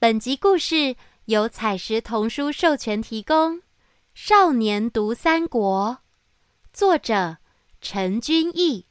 本集故事由采石童书授权提供，《少年读三国》，作者陈君毅。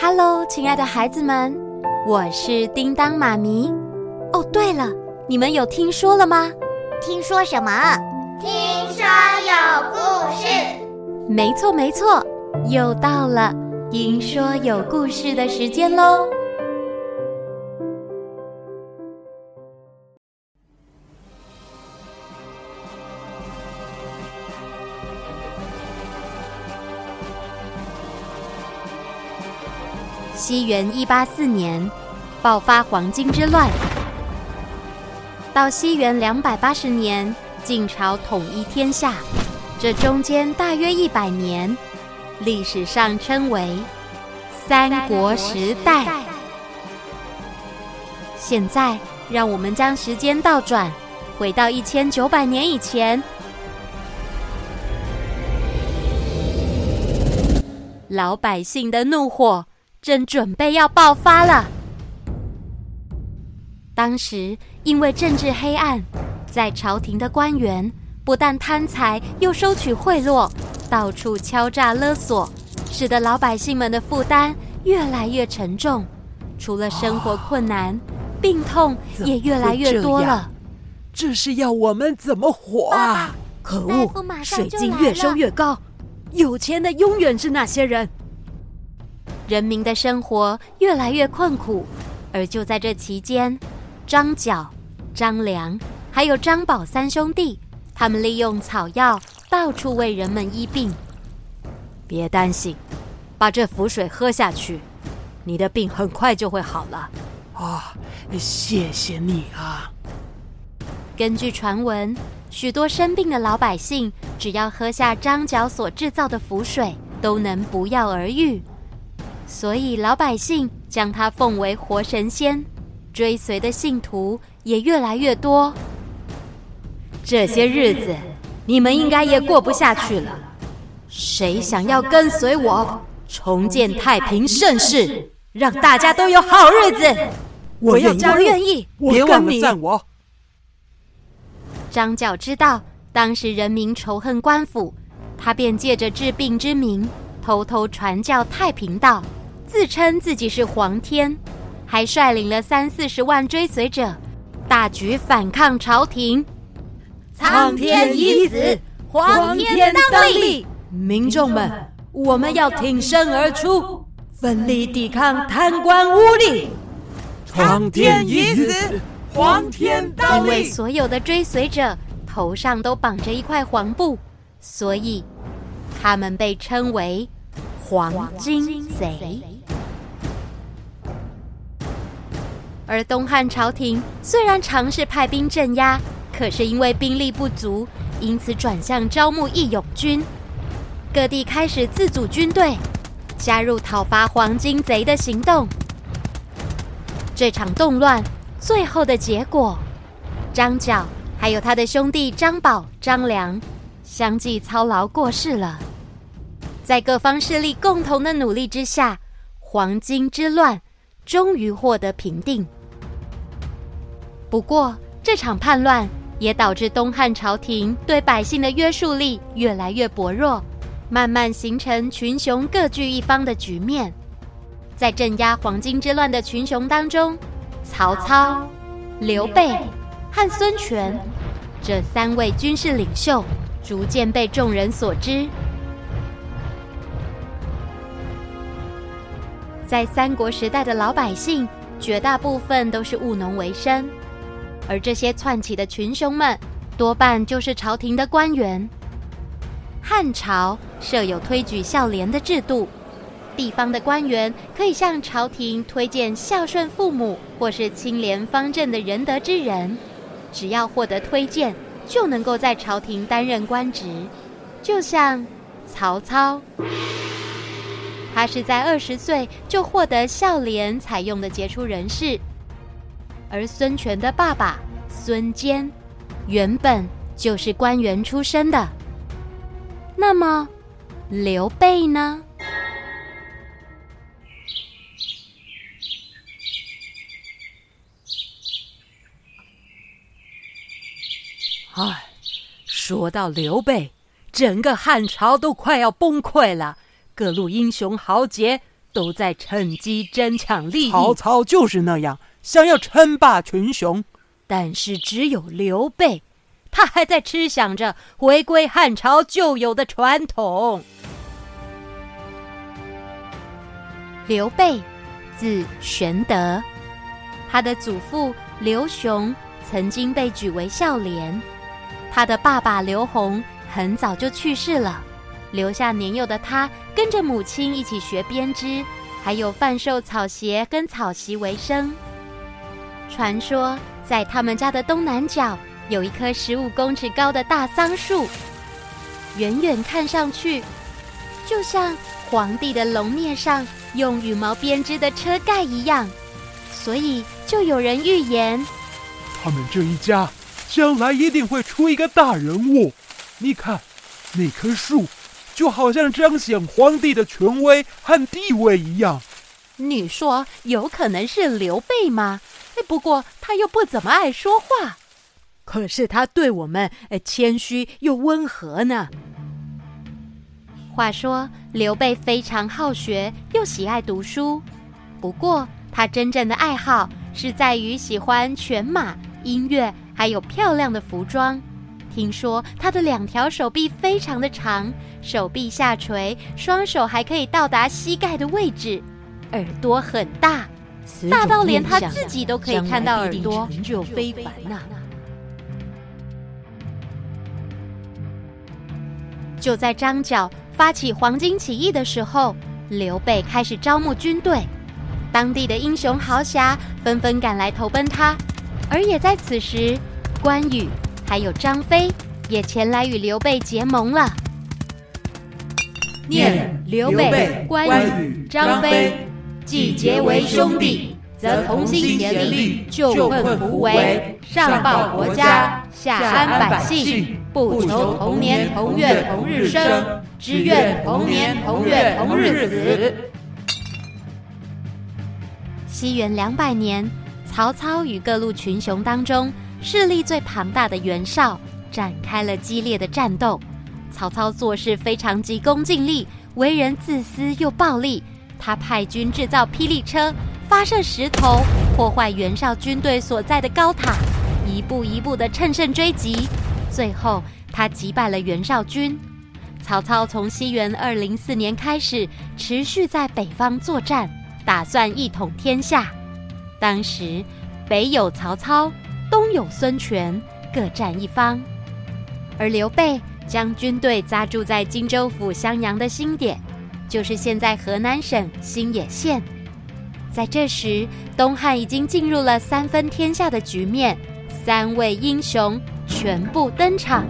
Hello，亲爱的孩子们，我是叮当妈咪。哦，对了，你们有听说了吗？听说什么？听说有故事。没错，没错，又到了听说有故事的时间喽。西元一八四年，爆发黄巾之乱。到西元两百八十年，晋朝统一天下。这中间大约一百年，历史上称为三国时代。现在，让我们将时间倒转，回到一千九百年以前。老百姓的怒火。正准备要爆发了。当时因为政治黑暗，在朝廷的官员不但贪财，又收取贿赂，到处敲诈勒索，使得老百姓们的负担越来越沉重。除了生活困难，哦、病痛也越来越多了。这，这是要我们怎么活啊？爸爸可恶！水晶越收越高，有钱的永远是那些人。人民的生活越来越困苦，而就在这期间，张角、张良还有张宝三兄弟，他们利用草药到处为人们医病。别担心，把这符水喝下去，你的病很快就会好了。啊，谢谢你啊！根据传闻，许多生病的老百姓，只要喝下张角所制造的符水，都能不药而愈。所以老百姓将他奉为活神仙，追随的信徒也越来越多。这些日子，你们应该也过不下去了。谁想要跟随我，重建太平盛世，让大家都有好日子？我要加入，愿意。别忘了赞我。张角知道当时人民仇恨官府，他便借着治病之名，偷偷传教太平道。自称自己是皇天，还率领了三四十万追随者，大举反抗朝廷。苍天已死，黄天当立。民众们，我们要挺身而出，奋力抵抗贪官污吏。苍天已死，黄天当立。因为所有的追随者头上都绑着一块黄布，所以他们被称为黄金贼。而东汉朝廷虽然尝试派兵镇压，可是因为兵力不足，因此转向招募义勇军。各地开始自组军队，加入讨伐黄巾贼的行动。这场动乱最后的结果，张角还有他的兄弟张宝、张良相继操劳过世了。在各方势力共同的努力之下，黄巾之乱终于获得平定。不过，这场叛乱也导致东汉朝廷对百姓的约束力越来越薄弱，慢慢形成群雄各据一方的局面。在镇压黄巾之乱的群雄当中，曹操、刘备和孙权这三位军事领袖逐渐被众人所知。在三国时代的老百姓，绝大部分都是务农为生。而这些窜起的群雄们，多半就是朝廷的官员。汉朝设有推举孝廉的制度，地方的官员可以向朝廷推荐孝顺父母或是清廉方正的仁德之人，只要获得推荐，就能够在朝廷担任官职。就像曹操，他是在二十岁就获得孝廉采用的杰出人士。而孙权的爸爸孙坚原本就是官员出身的，那么刘备呢？哎，说到刘备，整个汉朝都快要崩溃了，各路英雄豪杰都在趁机争抢利益。曹操就是那样。想要称霸群雄，但是只有刘备，他还在痴想着回归汉朝旧有的传统。刘备，字玄德，他的祖父刘雄曾经被举为孝廉，他的爸爸刘宏很早就去世了，留下年幼的他跟着母亲一起学编织，还有贩售草鞋跟草席为生。传说在他们家的东南角有一棵十五公尺高的大桑树，远远看上去，就像皇帝的龙面上用羽毛编织的车盖一样，所以就有人预言，他们这一家将来一定会出一个大人物。你看，那棵树就好像彰显皇帝的权威和地位一样。你说有可能是刘备吗？不过他又不怎么爱说话，可是他对我们谦虚又温和呢。话说刘备非常好学，又喜爱读书。不过他真正的爱好是在于喜欢犬马、音乐，还有漂亮的服装。听说他的两条手臂非常的长，手臂下垂，双手还可以到达膝盖的位置，耳朵很大，大到连他自己都可以看到耳朵，成就非凡呐、啊。就在张角发起黄巾起义的时候，刘备开始招募军队，当地的英雄豪侠纷纷赶来投奔他。而也在此时，关羽还有张飞也前来与刘备结盟了。念刘备、关羽、张飞，既结为兄弟，则同心协力，救困扶危，上报国家，下安百姓。不求同年同月同日生，只愿同年同月同日死。西元两百年，曹操与各路群雄当中势力最庞大的袁绍展开了激烈的战斗。曹操做事非常急功近利，为人自私又暴力。他派军制造霹雳车，发射石头破坏袁绍军队所在的高塔，一步一步的乘胜追击。最后，他击败了袁绍军。曹操从西元二零四年开始，持续在北方作战，打算一统天下。当时，北有曹操，东有孙权，各占一方。而刘备将军队扎驻在荆州府襄阳的新点，就是现在河南省新野县。在这时，东汉已经进入了三分天下的局面，三位英雄。全部登场，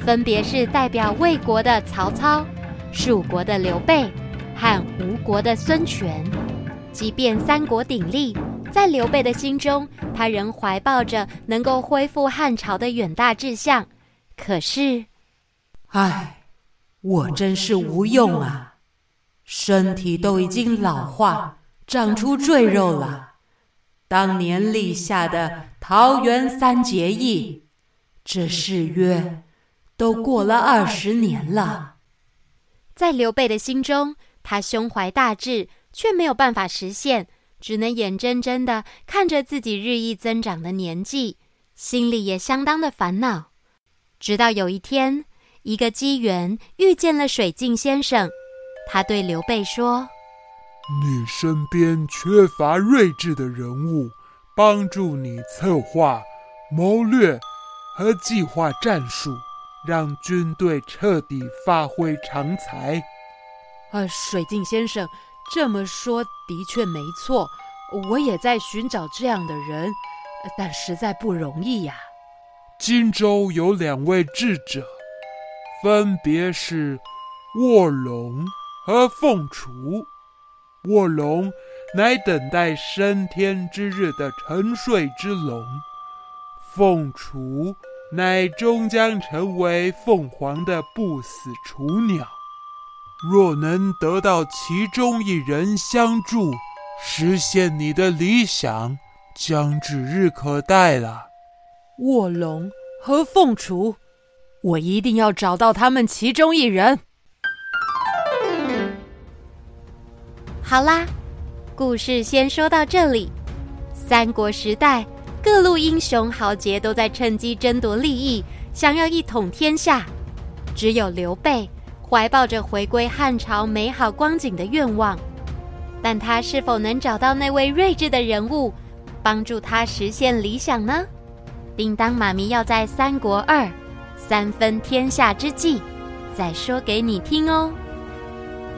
分别是代表魏国的曹操、蜀国的刘备和吴国的孙权。即便三国鼎立，在刘备的心中，他仍怀抱着能够恢复汉朝的远大志向。可是，唉，我真是无用啊！身体都已经老化，长出赘肉了。当年立下的桃园三结义。这誓约都过了二十年了，在刘备的心中，他胸怀大志，却没有办法实现，只能眼睁睁的看着自己日益增长的年纪，心里也相当的烦恼。直到有一天，一个机缘遇见了水镜先生，他对刘备说：“你身边缺乏睿智的人物，帮助你策划谋略。”和计划战术，让军队彻底发挥长才。呃，水镜先生这么说的确没错，我也在寻找这样的人，但实在不容易呀。荆州有两位智者，分别是卧龙和凤雏。卧龙乃等待升天之日的沉睡之龙。凤雏乃终将成为凤凰的不死雏鸟，若能得到其中一人相助，实现你的理想，将指日可待了。卧龙和凤雏，我一定要找到他们其中一人。好啦，故事先说到这里。三国时代，各路英雄豪杰都在趁机争夺利益，想要一统天下。只有刘备怀抱着回归汉朝美好光景的愿望，但他是否能找到那位睿智的人物，帮助他实现理想呢？叮当妈咪要在《三国二》三分天下之际再说给你听哦，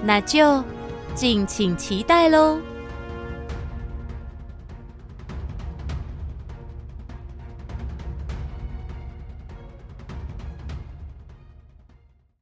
那就敬请期待喽。